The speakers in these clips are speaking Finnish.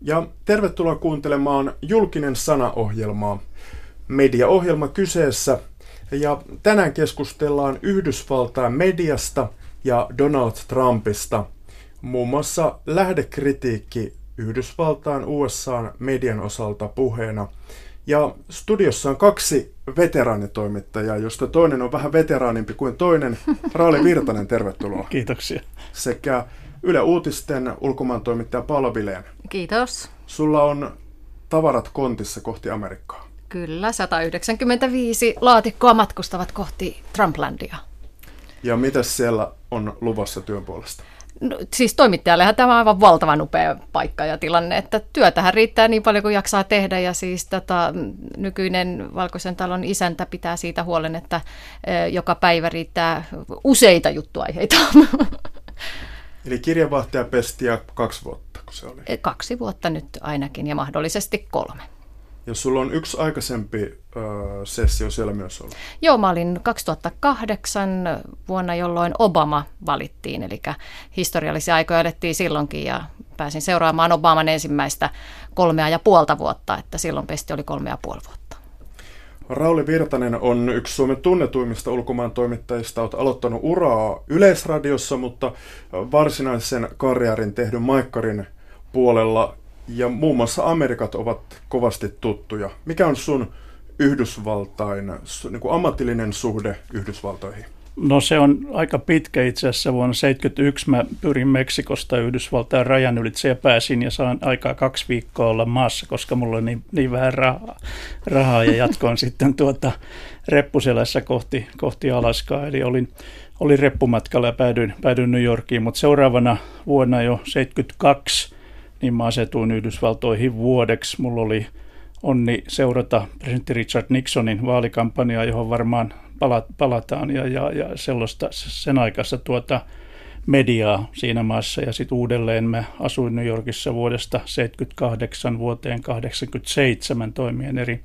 Ja tervetuloa kuuntelemaan Julkinen sana-ohjelmaa. Mediaohjelma kyseessä. Ja tänään keskustellaan Yhdysvaltain mediasta ja Donald Trumpista. Muun muassa lähdekritiikki Yhdysvaltain USAn median osalta puheena. Ja studiossa on kaksi veteraanitoimittajaa, josta toinen on vähän veteraanimpi kuin toinen. Raali Virtanen, tervetuloa. Kiitoksia. Sekä Yle Uutisten ulkomaan toimittaja Paolo Vileen. Kiitos. Sulla on tavarat kontissa kohti Amerikkaa. Kyllä, 195 laatikkoa matkustavat kohti Trumplandia. Ja mitä siellä on luvassa työn puolesta? No, siis toimittajallehan tämä on aivan valtavan upea paikka ja tilanne, että työtähän riittää niin paljon kuin jaksaa tehdä ja siis tota, nykyinen Valkoisen talon isäntä pitää siitä huolen, että e, joka päivä riittää useita juttuaiheita. Eli kirjavahtaja pestiä kaksi vuotta, kun se oli? E, kaksi vuotta nyt ainakin ja mahdollisesti kolme. Ja sulla on yksi aikaisempi ö, sessio siellä myös ollut. Joo, mä olin 2008 vuonna, jolloin Obama valittiin, eli historiallisia aikoja elettiin silloinkin ja pääsin seuraamaan Obaman ensimmäistä kolmea ja puolta vuotta, että silloin pesti oli kolmea ja puoli vuotta. Rauli Virtanen on yksi Suomen tunnetuimmista ulkomaan toimittajista. Olet aloittanut uraa Yleisradiossa, mutta varsinaisen karjaarin tehdyn Maikkarin puolella ja muun muassa Amerikat ovat kovasti tuttuja. Mikä on sun Yhdysvaltain niin kuin ammatillinen suhde Yhdysvaltoihin? No se on aika pitkä itse asiassa. Vuonna 1971 mä pyrin Meksikosta Yhdysvaltain rajan ylitse ja pääsin ja saan aikaa kaksi viikkoa olla maassa, koska mulla on niin, niin vähän rahaa, rahaa ja jatkoin sitten tuota reppuselässä kohti, kohti Alaskaa. Eli olin, olin reppumatkalla ja päädyin, päädyin New Yorkiin, mutta seuraavana vuonna jo 72 niin mä asetuin Yhdysvaltoihin vuodeksi. Mulla oli onni seurata presidentti Richard Nixonin vaalikampanjaa, johon varmaan palataan, ja, ja, ja sellaista sen aikaista tuota mediaa siinä maassa. Ja sitten uudelleen mä asuin New Yorkissa vuodesta 78 vuoteen 87 toimien eri,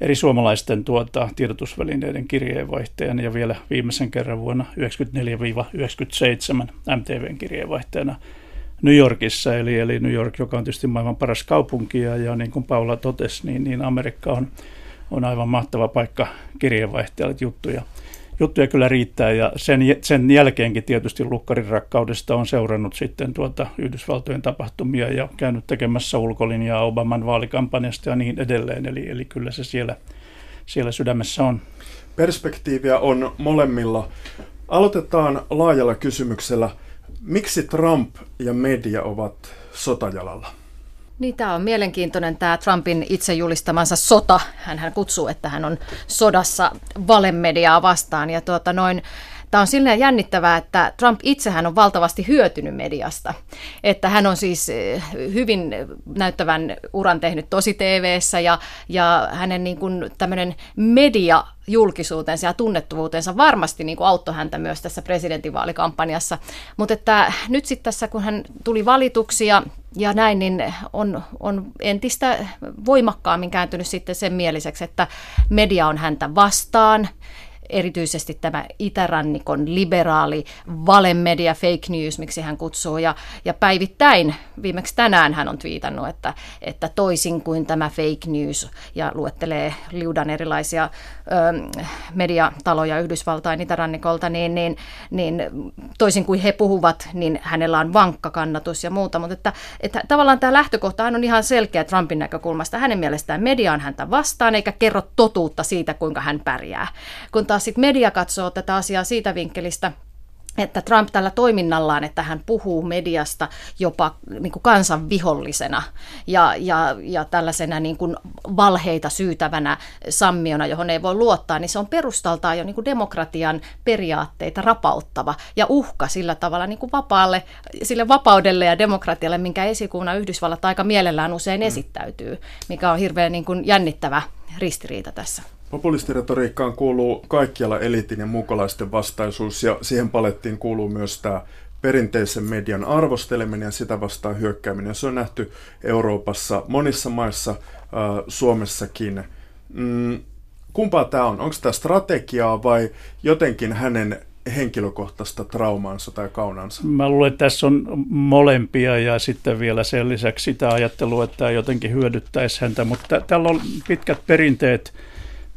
eri suomalaisten tuota, tiedotusvälineiden kirjeenvaihtajana ja vielä viimeisen kerran vuonna 1994-1997 MTVn kirjeenvaihtajana – New Yorkissa, eli, eli New York, joka on tietysti maailman paras kaupunki, ja, ja niin kuin Paula totesi, niin, niin Amerikka on, on aivan mahtava paikka kirjeenvaihtajalle juttuja. Juttuja kyllä riittää, ja sen, sen jälkeenkin tietysti Lukkarin rakkaudesta on seurannut sitten tuota Yhdysvaltojen tapahtumia ja käynyt tekemässä ulkolinjaa Obaman vaalikampanjasta ja niin edelleen, eli, eli kyllä se siellä, siellä sydämessä on. Perspektiiviä on molemmilla. Aloitetaan laajalla kysymyksellä – Miksi Trump ja media ovat sotajalalla? Niin, tämä on mielenkiintoinen tämä Trumpin itse julistamansa sota. Hän, kutsuu, että hän on sodassa valemediaa vastaan. Ja tuota noin, Tämä on silleen jännittävää, että Trump itsehän on valtavasti hyötynyt mediasta. Että hän on siis eh, hyvin näyttävän uran tehnyt tosi TVssä ja, ja hänen niin kuin tämmöinen media julkisuutensa ja tunnettuvuutensa varmasti niin kuin auttoi häntä myös tässä presidentinvaalikampanjassa. Mutta että nyt sitten tässä, kun hän tuli valituksi ja, ja näin, niin on, on entistä voimakkaammin kääntynyt sitten sen mieliseksi, että media on häntä vastaan erityisesti tämä itärannikon liberaali valemedia, fake news, miksi hän kutsuu, ja, ja päivittäin, viimeksi tänään hän on twiitannut, että, että toisin kuin tämä fake news, ja luettelee liudan erilaisia ö, mediataloja Yhdysvaltain itärannikolta, niin, niin, niin toisin kuin he puhuvat, niin hänellä on vankka kannatus ja muuta, mutta että, että tavallaan tämä lähtökohta on ihan selkeä Trumpin näkökulmasta. Hänen mielestään media on häntä vastaan, eikä kerro totuutta siitä, kuinka hän pärjää. Kun taas sitten media katsoo tätä asiaa siitä vinkkelistä, että Trump tällä toiminnallaan, että hän puhuu mediasta jopa niin kuin kansan vihollisena ja, ja, ja tällaisena niin kuin valheita syytävänä sammiona, johon ei voi luottaa, niin se on perustaltaan jo niin kuin demokratian periaatteita rapauttava ja uhka sillä tavalla niin kuin vapaalle, sille vapaudelle ja demokratialle, minkä esikuuna Yhdysvallat aika mielellään usein mm. esittäytyy, mikä on hirveän niin kuin jännittävä ristiriita tässä. Populistiretoriikkaan kuuluu kaikkialla eliitin ja muukalaisten vastaisuus ja siihen palettiin kuuluu myös tämä perinteisen median arvosteleminen ja sitä vastaan hyökkääminen. Se on nähty Euroopassa, monissa maissa, äh, Suomessakin. Mm, kumpaa tämä on? Onko tämä strategiaa vai jotenkin hänen henkilökohtaista traumaansa tai kaunansa? Mä luulen, että tässä on molempia ja sitten vielä sen lisäksi sitä ajattelua, että tämä jotenkin hyödyttäisi häntä, mutta täällä on pitkät perinteet.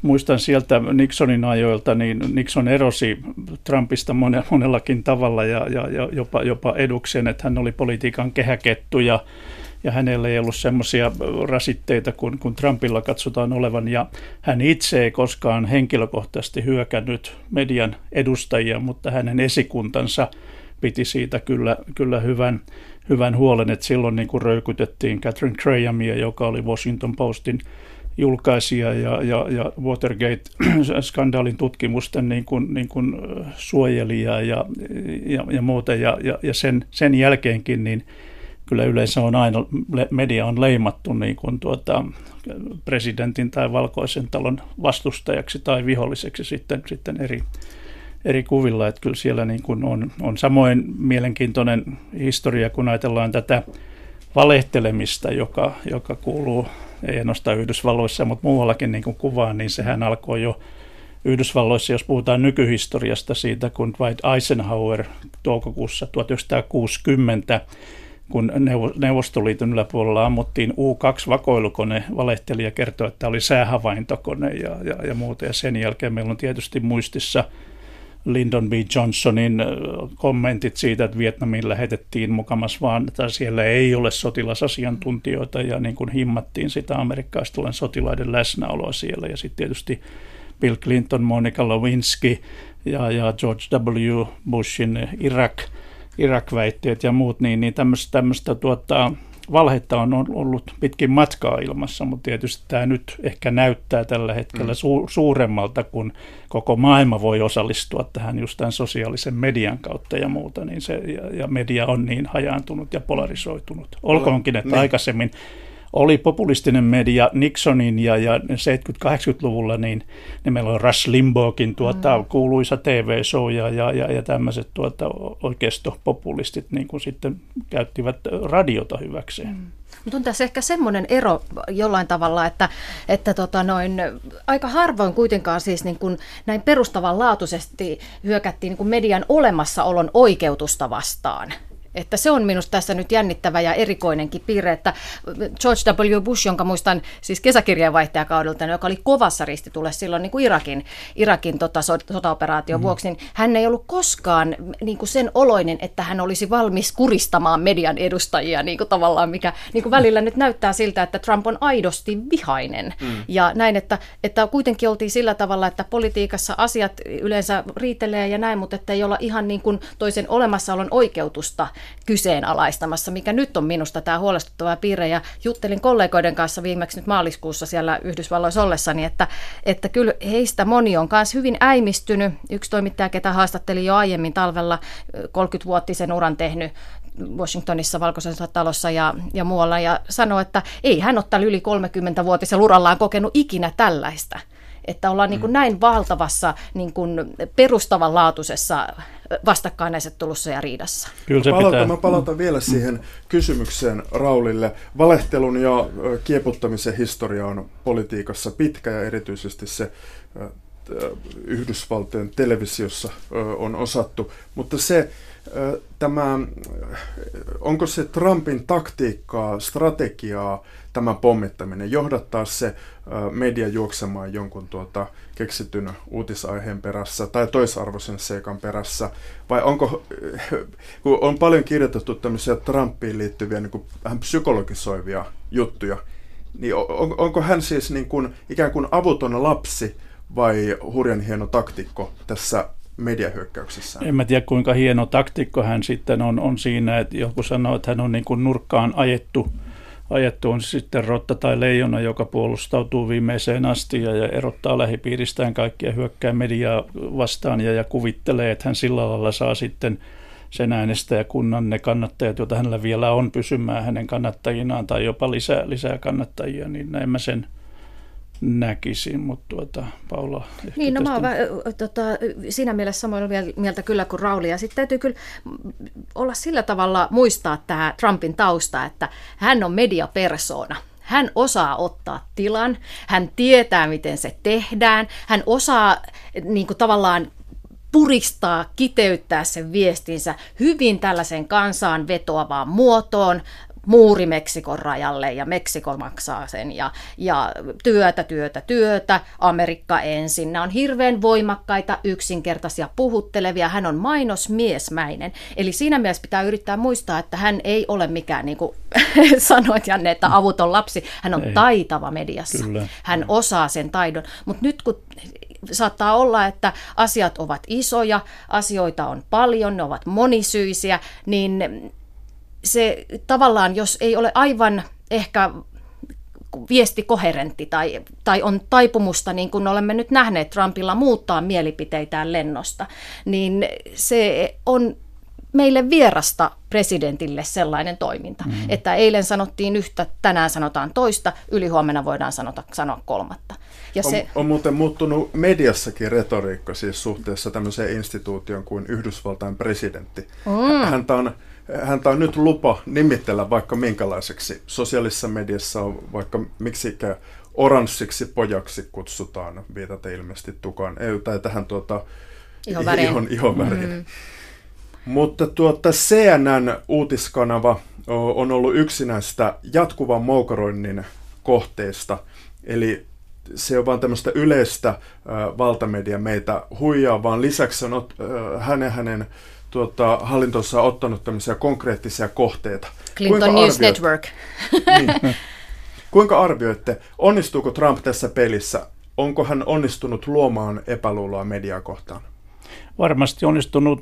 Muistan sieltä Nixonin ajoilta, niin Nixon erosi Trumpista monellakin tavalla ja, ja, ja jopa, jopa eduksen, että hän oli politiikan kehäkettu ja ja hänellä ei ollut semmoisia rasitteita kuin, kuin Trumpilla katsotaan olevan. Ja hän itse ei koskaan henkilökohtaisesti hyökännyt median edustajia, mutta hänen esikuntansa piti siitä kyllä, kyllä hyvän, hyvän huolen, että silloin niin kuin röykytettiin Catherine Grahamia, joka oli Washington Postin julkaisija ja, ja, ja Watergate-skandaalin tutkimusten niin kuin, niin kuin suojelija ja, ja, ja muuta. Ja, ja, ja sen, sen jälkeenkin niin kyllä yleensä on aina, media on leimattu niin kuin tuota, presidentin tai valkoisen talon vastustajaksi tai viholliseksi sitten, sitten eri, eri kuvilla, että kyllä siellä niin kuin on, on samoin mielenkiintoinen historia, kun ajatellaan tätä valehtelemista, joka, joka kuuluu ei ainoastaan Yhdysvalloissa, mutta muuallakin niin kuin kuvaan, niin sehän alkoi jo Yhdysvalloissa, jos puhutaan nykyhistoriasta siitä, kun Dwight Eisenhower toukokuussa 1960 kun Neuvostoliiton yläpuolella ammuttiin U-2-vakoilukone, valehtelija kertoi, että oli säähavaintokone ja, ja, ja muuta. Ja sen jälkeen meillä on tietysti muistissa Lyndon B. Johnsonin kommentit siitä, että Vietnamiin lähetettiin mukamas vaan, että siellä ei ole sotilasasiantuntijoita ja niin kuin himmattiin sitä amerikkalaisten sotilaiden läsnäoloa siellä. Ja sitten tietysti Bill Clinton, Monica Lewinsky ja, ja George W. Bushin Irak – Irak-väitteet ja muut, niin, niin tämmöistä, tämmöistä tuota, valhetta on ollut pitkin matkaa ilmassa, mutta tietysti tämä nyt ehkä näyttää tällä hetkellä mm. su- suuremmalta, kun koko maailma voi osallistua tähän just tämän sosiaalisen median kautta ja muuta, niin se, ja, ja media on niin hajaantunut ja polarisoitunut. Olkoonkin, että niin. aikaisemmin oli populistinen media Nixonin ja, ja 70-80-luvulla, niin, niin meillä on Rush Limbaughkin tuota, mm. kuuluisa TV-show ja, ja, ja, ja tämmöiset tuota, oikeistopopulistit niin kuin sitten käyttivät radiota hyväkseen. Mm. Mutta on tässä ehkä semmoinen ero jollain tavalla, että, että tota noin, aika harvoin kuitenkaan siis niin kuin näin perustavanlaatuisesti hyökättiin niin kuin median olemassaolon oikeutusta vastaan. Että se on minusta tässä nyt jännittävä ja erikoinenkin piirre, että George W. Bush, jonka muistan siis kesäkirjeenvaihtajakaudelta, joka oli kovassa ristitulle silloin niin kuin Irakin, Irakin tota, sotaoperaation mm. vuoksi, niin hän ei ollut koskaan niin kuin sen oloinen, että hän olisi valmis kuristamaan median edustajia niin kuin tavallaan, mikä niin kuin välillä nyt näyttää siltä, että Trump on aidosti vihainen. Mm. Ja näin, että, että kuitenkin oltiin sillä tavalla, että politiikassa asiat yleensä riitelee ja näin, mutta että ei olla ihan niin kuin toisen olemassaolon oikeutusta kyseenalaistamassa, mikä nyt on minusta tämä huolestuttava piirre. Ja juttelin kollegoiden kanssa viimeksi nyt maaliskuussa siellä Yhdysvalloissa ollessani, että, että kyllä heistä moni on myös hyvin äimistynyt. Yksi toimittaja, ketä haastatteli jo aiemmin talvella 30-vuottisen uran tehnyt Washingtonissa, Valkoisessa talossa ja, ja muualla, ja sanoi, että ei hän ole yli 30-vuotisen urallaan kokenut ikinä tällaista että ollaan niin kuin mm. näin valtavassa niin kuin perustavanlaatuisessa vastakkainasettelussa ja riidassa. Kyllä se palata, pitää. Mä palautan vielä siihen kysymykseen Raulille. Valehtelun ja kieputtamisen historia on politiikassa pitkä ja erityisesti se Yhdysvaltojen televisiossa on osattu, mutta se, tämä, onko se Trumpin taktiikkaa, strategiaa, tämä pommittaminen, johdattaa se media juoksemaan jonkun tuota keksityn uutisaiheen perässä tai toisarvoisen seikan perässä, vai onko, kun on paljon kirjoitettu tämmöisiä Trumpiin liittyviä niin kuin vähän psykologisoivia juttuja, niin on, onko hän siis niin kuin, ikään kuin avuton lapsi vai hurjan hieno taktikko tässä mediahyökkäyksessä. En mä tiedä kuinka hieno taktikko hän sitten on, on siinä, että joku sanoo, että hän on niin kuin nurkkaan ajettu, ajettu on sitten rotta tai leijona, joka puolustautuu viimeiseen asti ja, ja erottaa lähipiiristään kaikkia hyökkää mediaa vastaan ja, ja kuvittelee, että hän sillä lailla saa sitten sen äänestäjäkunnan ne kannattajat, joita hänellä vielä on pysymään hänen kannattajinaan tai jopa lisää, lisää kannattajia, niin näin mä sen näkisin, mutta tuota, Paula... Niin, no tästä... mä oon tota, siinä mielessä samoin mieltä kyllä kuin Rauli, ja sitten täytyy kyllä olla sillä tavalla muistaa tämä Trumpin tausta, että hän on mediapersona. Hän osaa ottaa tilan, hän tietää, miten se tehdään, hän osaa niin kuin tavallaan puristaa, kiteyttää sen viestinsä hyvin tällaisen kansaan vetoavaan muotoon, muuri Meksikon rajalle ja Meksiko maksaa sen ja, ja työtä, työtä, työtä, Amerikka ensin. Nämä on hirveän voimakkaita, yksinkertaisia, puhuttelevia. Hän on mainosmiesmäinen. Eli siinä mielessä pitää yrittää muistaa, että hän ei ole mikään, niin kuin sanoit Janne, että avuton lapsi. Hän on ei. taitava mediassa. Kyllä. Hän osaa sen taidon. Mutta nyt kun saattaa olla, että asiat ovat isoja, asioita on paljon, ne ovat monisyisiä, niin se tavallaan, jos ei ole aivan ehkä viesti koherentti tai, tai on taipumusta, niin kuin olemme nyt nähneet Trumpilla muuttaa mielipiteitään lennosta, niin se on meille vierasta presidentille sellainen toiminta, mm. että eilen sanottiin yhtä, tänään sanotaan toista, ylihuomenna voidaan sanota, sanoa kolmatta. Ja on, se... on muuten muuttunut mediassakin retoriikka siis suhteessa tämmöiseen instituutioon kuin Yhdysvaltain presidentti. Mm. Häntä on häntä on nyt lupa nimittellä vaikka minkälaiseksi. Sosiaalisessa mediassa on vaikka miksikä oranssiksi pojaksi kutsutaan, viitaten ilmeisesti tukaan, ei, tai tähän tuota, ihonväriin. Ihon, ihonväriin. Mm. Mutta tuota, CNN uutiskanava on ollut yksi näistä jatkuvan moukaroinnin kohteista, eli se on vain tämmöistä yleistä äh, valtamedia meitä huijaa, vaan lisäksi on äh, hänen, hänen tuota, hallintonsa ottanut tämmöisiä konkreettisia kohteita. Clinton Kuinka News arvioit... Network. niin. Kuinka arvioitte, onnistuuko Trump tässä pelissä? Onko hän onnistunut luomaan epäluuloa mediaa kohtaan? Varmasti onnistunut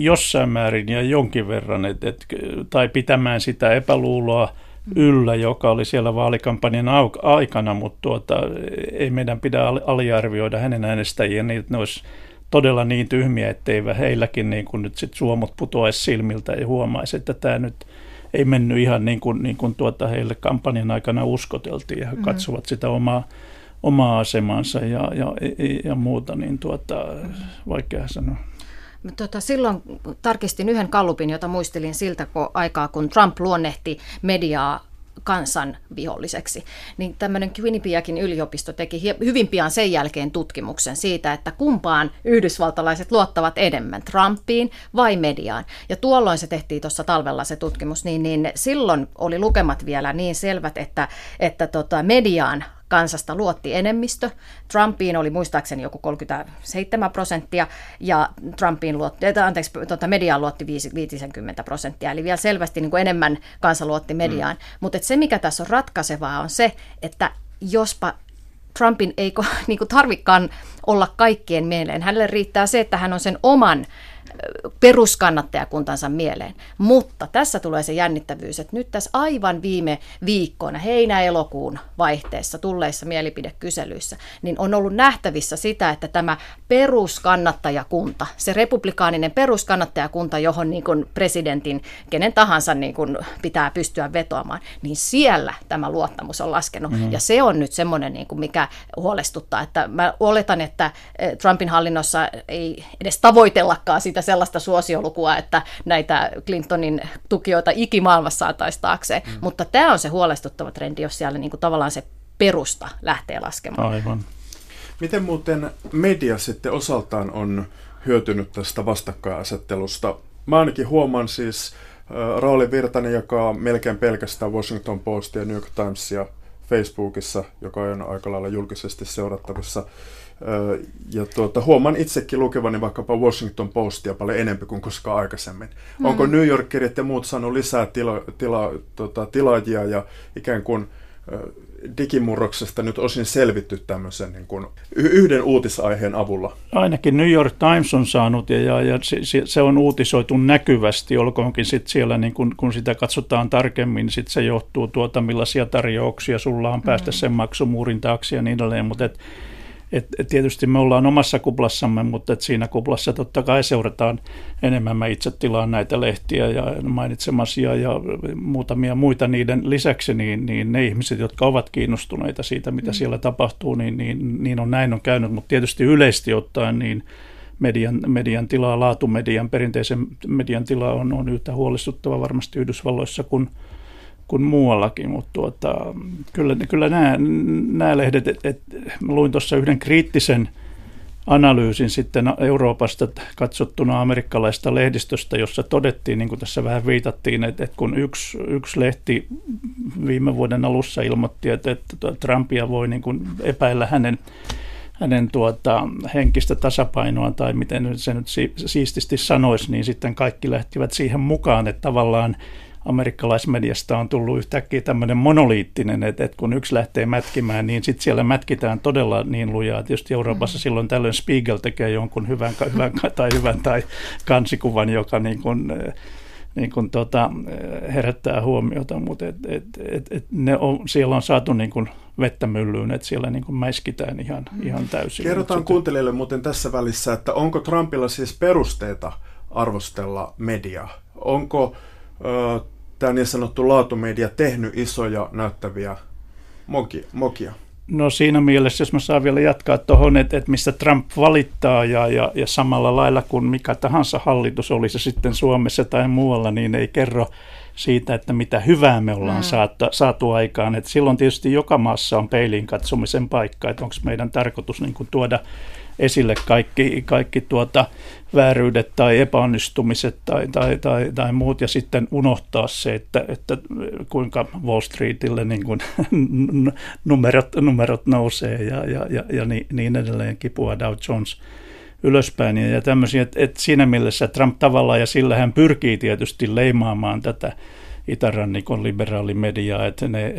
jossain määrin ja jonkin verran, et, et, tai pitämään sitä epäluuloa yllä, joka oli siellä vaalikampanjan aikana, mutta tuota, ei meidän pidä aliarvioida hänen äänestäjiä niin, että ne olisi todella niin tyhmiä, ettei heilläkin niin kuin nyt sit suomut putoaisi silmiltä ja huomaisi, että tämä nyt ei mennyt ihan niin kuin, niin kuin tuota heille kampanjan aikana uskoteltiin ja mm-hmm. katsovat sitä omaa, omaa asemansa ja, ja, ja muuta, niin tuota, vaikea sanoa. Tota, silloin tarkistin yhden kallupin, jota muistelin siltä aikaa, kun Trump luonnehti mediaa kansan viholliseksi. Niin tämmöinen Quinnipiakin yliopisto teki hyvin pian sen jälkeen tutkimuksen siitä, että kumpaan yhdysvaltalaiset luottavat enemmän, Trumpiin vai mediaan. Ja tuolloin se tehtiin tuossa talvella se tutkimus, niin, niin silloin oli lukemat vielä niin selvät, että, että tota mediaan kansasta luotti enemmistö. Trumpiin oli muistaakseni joku 37 prosenttia ja Trumpiin luotti, äh, anteeksi, tuota, mediaan luotti 50 prosenttia, eli vielä selvästi niin kuin enemmän kansa luotti mediaan. Mm. Mutta se, mikä tässä on ratkaisevaa, on se, että jospa Trumpin ei niin tarvikaan olla kaikkien mieleen. Hänelle riittää se, että hän on sen oman peruskannattajakuntansa mieleen. Mutta tässä tulee se jännittävyys, että nyt tässä aivan viime viikkoina, heinä-elokuun vaihteessa tulleissa mielipidekyselyissä, niin on ollut nähtävissä sitä, että tämä peruskannattajakunta, se republikaaninen peruskannattajakunta, johon niin kuin presidentin, kenen tahansa niin kuin pitää pystyä vetoamaan, niin siellä tämä luottamus on laskenut. Mm-hmm. Ja se on nyt semmoinen, niin kuin mikä huolestuttaa, että mä oletan, että eh, Trumpin hallinnossa ei edes tavoitellakaan sitä sellaista suosiolukua, että näitä Clintonin tukijoita ikimaailmassa saataisiin taakseen. Mm. Mutta tämä on se huolestuttava trendi, jos siellä niin kuin tavallaan se perusta lähtee laskemaan. Aivan. Miten muuten media sitten osaltaan on hyötynyt tästä vastakkainasettelusta? Mä ainakin huomaan siis äh, Rauli Virtanen, joka on melkein pelkästään Washington Postia, New York Timesia Facebookissa, joka on aika lailla julkisesti seurattavissa ja tuota, huomaan itsekin lukevani vaikkapa Washington Postia paljon enemmän kuin koskaan aikaisemmin. Mm. Onko New Yorkerit ja muut saanut lisää tila, tila, tota, tilaajia ja ikään kuin digimurroksesta nyt osin selvitty tämmöisen niin kuin yhden uutisaiheen avulla? Ainakin New York Times on saanut ja, ja, ja se, se on uutisoitu näkyvästi, olkoonkin sit siellä, niin kun, kun sitä katsotaan tarkemmin, sit se johtuu tuota, millaisia tarjouksia sulla on päästä mm. sen maksumuurin taakse ja niin edelleen, mutta et, et, et tietysti me ollaan omassa kuplassamme, mutta et siinä kuplassa totta kai seurataan enemmän. Mä itse tilaan näitä lehtiä ja mainitsemasia ja muutamia muita niiden lisäksi, niin, niin ne ihmiset, jotka ovat kiinnostuneita siitä, mitä mm. siellä tapahtuu, niin, niin, niin on näin on käynyt. Mutta tietysti yleisesti ottaen, niin median, median tilaa, laatumedian, perinteisen median tila on, on yhtä huolestuttava varmasti Yhdysvalloissa kuin kuin muuallakin, mutta tuota, kyllä, kyllä nämä, nämä lehdet, et, et, mä luin tuossa yhden kriittisen analyysin sitten Euroopasta katsottuna amerikkalaista lehdistöstä, jossa todettiin, niin kuin tässä vähän viitattiin, että, että kun yksi, yksi lehti viime vuoden alussa ilmoitti, että, että Trumpia voi niin kuin epäillä hänen hänen tuota, henkistä tasapainoa tai miten se nyt siististi sanoisi, niin sitten kaikki lähtivät siihen mukaan, että tavallaan amerikkalaismediasta on tullut yhtäkkiä tämmöinen monoliittinen, että, että kun yksi lähtee mätkimään, niin sitten siellä mätkitään todella niin lujaa. Tietysti Euroopassa mm. silloin tällöin Spiegel tekee jonkun hyvän, hyvän tai hyvän tai kansikuvan, joka niin kuin, niin kuin tota, herättää huomiota, mutta et, et, et, et ne on, siellä on saatu niin kuin vettä myllyyn, että siellä niin kuin mäiskitään ihan, mm. ihan täysin. Kerrotaan kuuntelijoille muuten tässä välissä, että onko Trumpilla siis perusteita arvostella mediaa? Onko ö, tämä niin sanottu laatumedia tehnyt isoja näyttäviä mokia? mokia? No siinä mielessä, jos mä saan vielä jatkaa tuohon, että, että mistä Trump valittaa ja, ja, ja samalla lailla kuin mikä tahansa hallitus oli se sitten Suomessa tai muualla, niin ei kerro siitä, että mitä hyvää me ollaan mm. saatu, saatu aikaan. Et silloin tietysti joka maassa on peiliin katsomisen paikka, että onko meidän tarkoitus niin kuin tuoda esille kaikki, kaikki tuota vääryydet tai epäonnistumiset tai, tai, tai, tai muut ja sitten unohtaa se, että, että kuinka Wall Streetille niin kuin numerot, numerot nousee ja, ja, ja, ja niin, edelleen kipua Dow Jones ylöspäin. Ja tämmöisiä, että, että siinä mielessä Trump tavallaan ja sillä hän pyrkii tietysti leimaamaan tätä itärannikon liberaalimediaa, että ne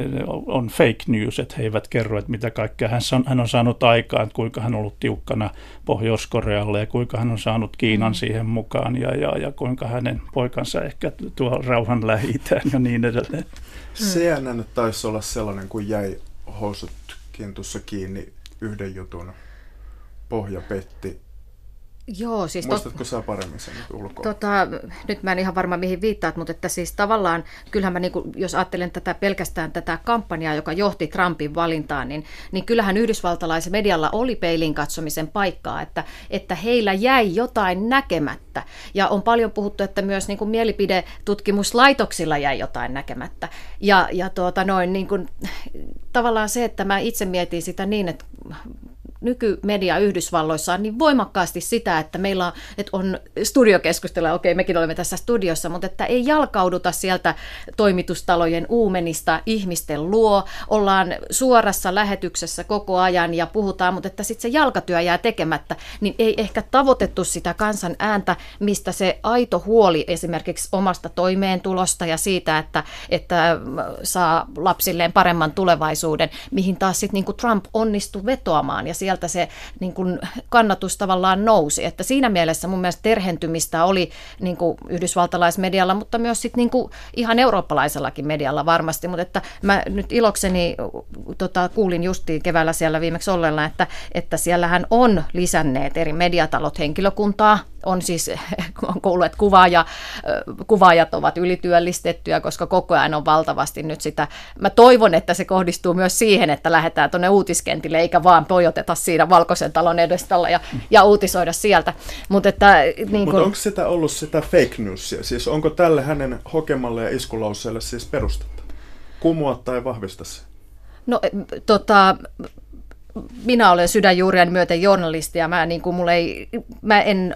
on fake news, että he eivät kerro, että mitä kaikkea hän on, hän on saanut aikaan, kuinka hän on ollut tiukkana Pohjois-Korealle ja kuinka hän on saanut Kiinan mm. siihen mukaan ja, ja, ja kuinka hänen poikansa ehkä tuo rauhan lähi ja niin edelleen. CNN taisi olla sellainen, kun jäi housut kintussa kiinni yhden jutun pohja petti Joo, siis Muistatko tot... sä paremmin sen nyt ulkoa? Tota, nyt mä en ihan varma mihin viittaat, mutta että siis tavallaan, kyllähän mä niinku, jos ajattelen tätä pelkästään tätä kampanjaa, joka johti Trumpin valintaan, niin, niin kyllähän yhdysvaltalaisen medialla oli peilin katsomisen paikkaa, että, että heillä jäi jotain näkemättä. Ja on paljon puhuttu, että myös niin kuin mielipidetutkimuslaitoksilla jäi jotain näkemättä. Ja, ja tuota noin, niin kuin, tavallaan se, että mä itse mietin sitä niin, että nykymedia Yhdysvalloissa on niin voimakkaasti sitä, että meillä on, että on studiokeskustella, okei mekin olemme tässä studiossa, mutta että ei jalkauduta sieltä toimitustalojen uumenista ihmisten luo, ollaan suorassa lähetyksessä koko ajan ja puhutaan, mutta että sitten se jalkatyö jää tekemättä, niin ei ehkä tavoitettu sitä kansan ääntä, mistä se aito huoli esimerkiksi omasta toimeentulosta ja siitä, että, että saa lapsilleen paremman tulevaisuuden, mihin taas sitten niin Trump onnistui vetoamaan. Ja sieltä se niin kuin kannatus tavallaan nousi. Että siinä mielessä mun mielestä terhentymistä oli niin kuin yhdysvaltalaismedialla, mutta myös sit niin kuin ihan eurooppalaisellakin medialla varmasti. Mutta että mä nyt ilokseni tota, kuulin justiin keväällä siellä viimeksi ollella, että, että siellähän on lisänneet eri mediatalot henkilökuntaa, on siis on kuullut, että kuvaaja, kuvaajat ovat ylityöllistettyjä, koska koko ajan on valtavasti nyt sitä. Mä toivon, että se kohdistuu myös siihen, että lähdetään tuonne uutiskentille, eikä vaan pojoteta siinä valkoisen talon edestalla ja, ja uutisoida sieltä. Mut että, niin kun... Mutta onko sitä ollut sitä fake newsia? Siis onko tälle hänen hokemalle ja iskulauseelle siis perustetta? Kumua tai vahvista se? No tota, minä olen sydänjuurien myöten journalisti ja mä, niin kuin mulla ei, mä en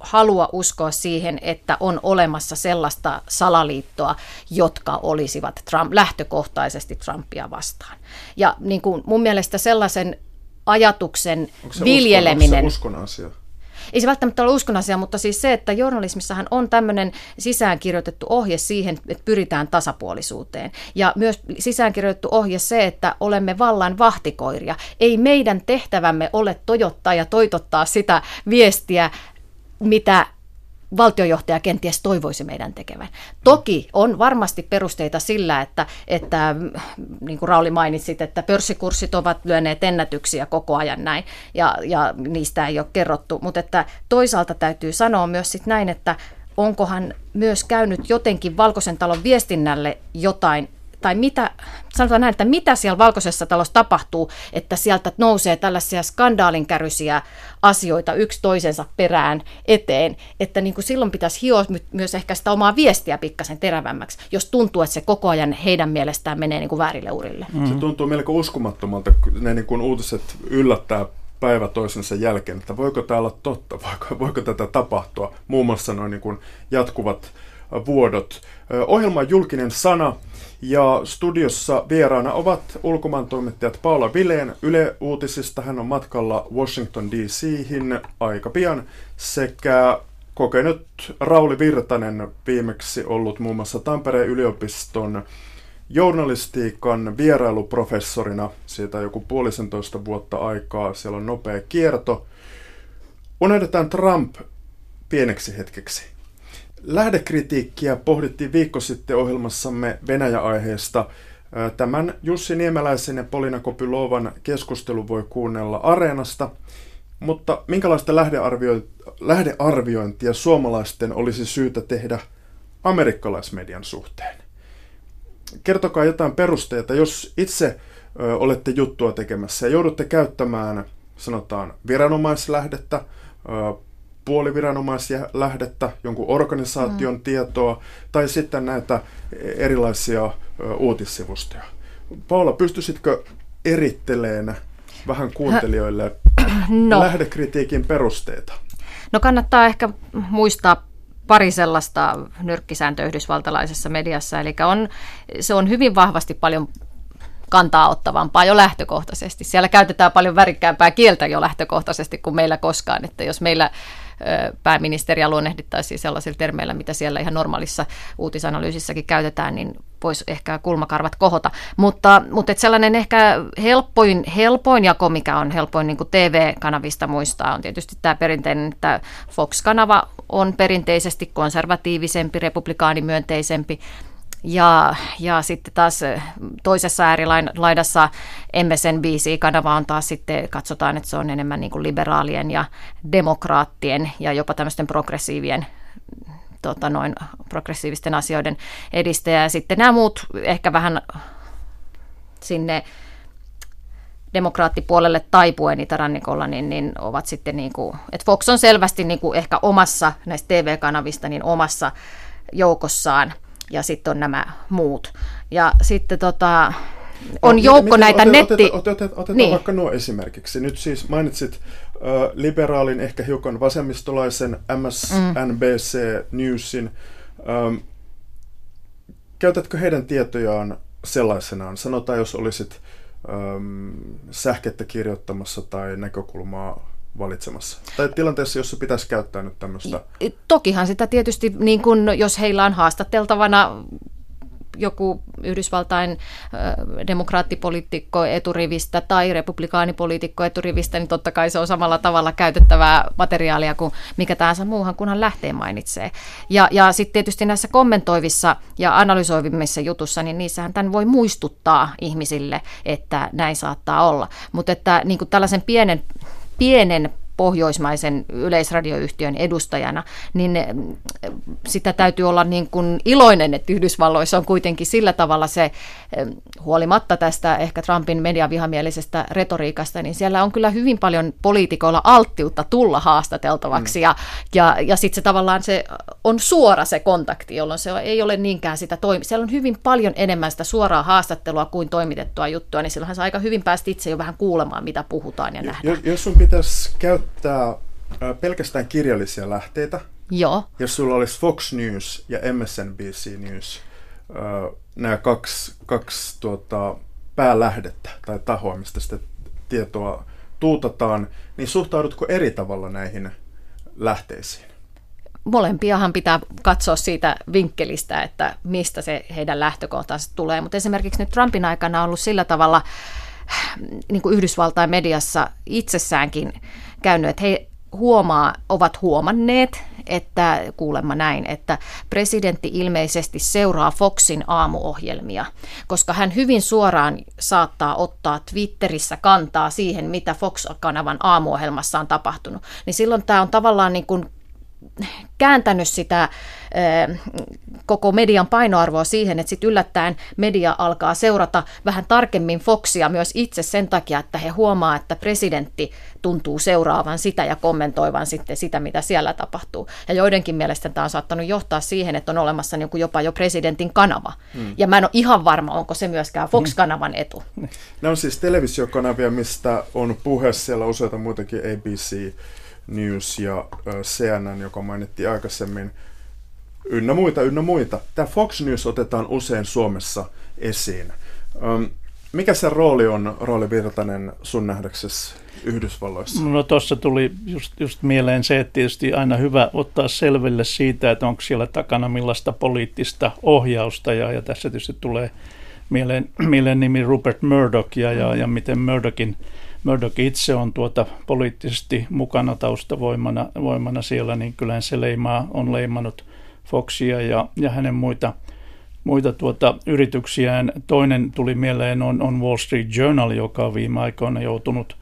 halua uskoa siihen, että on olemassa sellaista salaliittoa, jotka olisivat Trump, lähtökohtaisesti Trumpia vastaan. Ja niin kuin mun mielestä sellaisen ajatuksen onko se viljeleminen... Uskon, onko se uskon asia? Ei se välttämättä ole uskon asia, mutta siis se, että journalismissahan on tämmöinen sisäänkirjoitettu ohje siihen, että pyritään tasapuolisuuteen. Ja myös sisäänkirjoitettu ohje se, että olemme vallan vahtikoiria. Ei meidän tehtävämme ole tojottaa ja toitottaa sitä viestiä mitä valtiojohtaja kenties toivoisi meidän tekevän. Toki on varmasti perusteita sillä, että, että niin kuin Rauli mainitsit, että pörssikurssit ovat lyöneet ennätyksiä koko ajan näin, ja, ja niistä ei ole kerrottu, mutta että toisaalta täytyy sanoa myös sit näin, että onkohan myös käynyt jotenkin Valkoisen talon viestinnälle jotain tai mitä, sanotaan näin, että mitä siellä Valkoisessa talossa tapahtuu, että sieltä nousee tällaisia skandaalinkäryisiä asioita yksi toisensa perään eteen, että niin kuin silloin pitäisi hioa myös ehkä sitä omaa viestiä pikkasen terävämmäksi, jos tuntuu, että se koko ajan heidän mielestään menee niin kuin väärille urille. Mm. Se tuntuu melko uskomattomalta, ne niin kuin uutiset yllättää päivä toisensa jälkeen, että voiko tämä olla totta, voiko, voiko tätä tapahtua, muun muassa noin niin kuin jatkuvat vuodot. Ohjelma julkinen sana ja studiossa vieraana ovat ulkomaan toimittajat Paula Vileen Yle Uutisista. Hän on matkalla Washington DC:hin aika pian sekä kokenut Rauli Virtanen viimeksi ollut muun muassa Tampereen yliopiston journalistiikan vierailuprofessorina. Siitä joku puolisentoista vuotta aikaa. Siellä on nopea kierto. Unohdetaan Trump pieneksi hetkeksi. Lähdekritiikkiä pohdittiin viikko sitten ohjelmassamme Venäjä-aiheesta. Tämän Jussi Niemeläisen ja Polina Kopylovan keskustelu voi kuunnella Areenasta, mutta minkälaista lähdearviointia suomalaisten olisi syytä tehdä amerikkalaismedian suhteen? Kertokaa jotain perusteita, jos itse olette juttua tekemässä ja joudutte käyttämään, sanotaan, viranomaislähdettä, puoliviranomaisia lähdettä, jonkun organisaation mm. tietoa tai sitten näitä erilaisia uutissivustoja. Paula, pystyisitkö eritteleen vähän kuuntelijoille no. lähdekritiikin perusteita? No kannattaa ehkä muistaa pari sellaista nyrkkisääntöä yhdysvaltalaisessa mediassa, eli on, se on hyvin vahvasti paljon kantaa ottavampaa jo lähtökohtaisesti. Siellä käytetään paljon värikkäämpää kieltä jo lähtökohtaisesti kuin meillä koskaan, että jos meillä pääministeriä luonnehdittaisiin sellaisilla termeillä, mitä siellä ihan normaalissa uutisanalyysisäkin käytetään, niin voisi ehkä kulmakarvat kohota. Mutta, mutta et sellainen ehkä helpoin, helpoin jako, mikä on helpoin niin TV-kanavista muistaa, on tietysti tämä perinteinen, että Fox-kanava on perinteisesti konservatiivisempi, republikaanimyönteisempi, ja, ja sitten taas toisessa äärilaidassa MSNBC-kanava on taas sitten, katsotaan, että se on enemmän niin kuin liberaalien ja demokraattien ja jopa tämmöisten progressiivien tota noin, progressiivisten asioiden edistäjä. Ja sitten nämä muut ehkä vähän sinne demokraattipuolelle taipuen itärannikolla, niin, niin ovat sitten niin kuin, että Fox on selvästi niin kuin ehkä omassa näistä TV-kanavista niin omassa joukossaan – ja sitten on nämä muut. Ja sitten tota, on joukko miten, näitä otet, netti... Otetaan, otetaan, otetaan niin. vaikka nuo esimerkiksi. Nyt siis mainitsit liberaalin, ehkä hiukan vasemmistolaisen MSNBC mm. Newsin. Käytätkö heidän tietojaan sellaisenaan? Sanotaan, jos olisit sähkettä kirjoittamassa tai näkökulmaa valitsemassa? Tai tilanteessa, jossa pitäisi käyttää nyt tämmöistä? Tokihan sitä tietysti, niin kun, jos heillä on haastateltavana joku Yhdysvaltain demokraattipoliitikko eturivistä tai republikaanipoliitikko eturivistä, niin totta kai se on samalla tavalla käytettävää materiaalia kuin mikä tahansa muuhan, kunhan lähtee mainitsee. Ja, ja sitten tietysti näissä kommentoivissa ja analysoivimmissa jutussa, niin niissähän tämän voi muistuttaa ihmisille, että näin saattaa olla. Mutta että niin kuin tällaisen pienen pienen pohjoismaisen yleisradioyhtiön edustajana, niin mm, sitä täytyy olla niin kuin iloinen, että Yhdysvalloissa on kuitenkin sillä tavalla se, mm, huolimatta tästä ehkä Trumpin mediavihamielisestä retoriikasta, niin siellä on kyllä hyvin paljon poliitikoilla alttiutta tulla haastateltavaksi, mm. ja, ja, ja sitten se tavallaan se on suora se kontakti, jolloin se ei ole niinkään sitä toimi. Siellä on hyvin paljon enemmän sitä suoraa haastattelua kuin toimitettua juttua, niin silloinhan sä aika hyvin pääst itse jo vähän kuulemaan, mitä puhutaan ja nähdään. Jos sun pitäisi käyttää käyttää pelkästään kirjallisia lähteitä. Joo. Jos sulla olisi Fox News ja MSNBC News, nämä kaksi, kaksi tuota, päälähdettä tai tahoa, mistä sitä tietoa tuutataan, niin suhtaudutko eri tavalla näihin lähteisiin? Molempiahan pitää katsoa siitä vinkkelistä, että mistä se heidän lähtökohtansa tulee. Mutta esimerkiksi nyt Trumpin aikana on ollut sillä tavalla niin kuin Yhdysvaltain mediassa itsessäänkin käynyt, että he huomaa, ovat huomanneet, että kuulemma näin, että presidentti ilmeisesti seuraa Foxin aamuohjelmia, koska hän hyvin suoraan saattaa ottaa Twitterissä kantaa siihen, mitä Fox-kanavan aamuohjelmassa on tapahtunut. Niin silloin tämä on tavallaan niin kuin kääntänyt sitä koko median painoarvoa siihen, että sitten yllättäen media alkaa seurata vähän tarkemmin Foxia myös itse sen takia, että he huomaa, että presidentti tuntuu seuraavan sitä ja kommentoivan sitten sitä, mitä siellä tapahtuu. Ja joidenkin mielestä tämä on saattanut johtaa siihen, että on olemassa niin jopa jo presidentin kanava. Hmm. Ja mä en ole ihan varma, onko se myöskään Fox-kanavan etu. Ne on siis televisiokanavia, mistä on puhe siellä useita muitakin ABC, News ja CNN, joka mainittiin aikaisemmin, ynnä muita, ynnä muita. Tämä Fox News otetaan usein Suomessa esiin. Mikä se rooli on, Rooli Virtanen, sun nähdäksesi Yhdysvalloissa? No tuossa tuli just, just mieleen se, että tietysti aina hyvä ottaa selville siitä, että onko siellä takana millaista poliittista ohjausta, ja, ja tässä tietysti tulee mieleen, mieleen nimi Rupert Murdoch, ja, ja, ja miten Murdochin Murdoch itse on tuota poliittisesti mukana taustavoimana voimana siellä, niin kyllä se leimaa, on leimannut Foxia ja, ja hänen muita, muita tuota yrityksiään. Toinen tuli mieleen on, on Wall Street Journal, joka on viime aikoina joutunut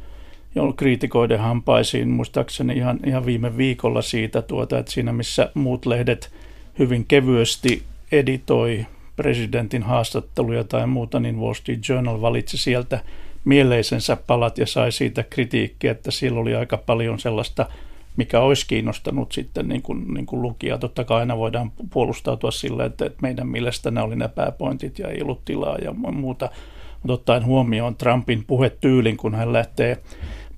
jo kriitikoiden hampaisiin, muistaakseni ihan, ihan viime viikolla siitä, tuota, että siinä missä muut lehdet hyvin kevyesti editoi presidentin haastatteluja tai muuta, niin Wall Street Journal valitsi sieltä mieleisensä palat ja sai siitä kritiikkiä, että siellä oli aika paljon sellaista, mikä olisi kiinnostanut sitten niin kuin, niin kuin lukijaa. Totta kai aina voidaan puolustautua sillä, että, että meidän mielestä ne oli ne pääpointit ja ei ollut tilaa ja muuta. Mutta ottaen huomioon Trumpin puhetyylin, kun hän lähtee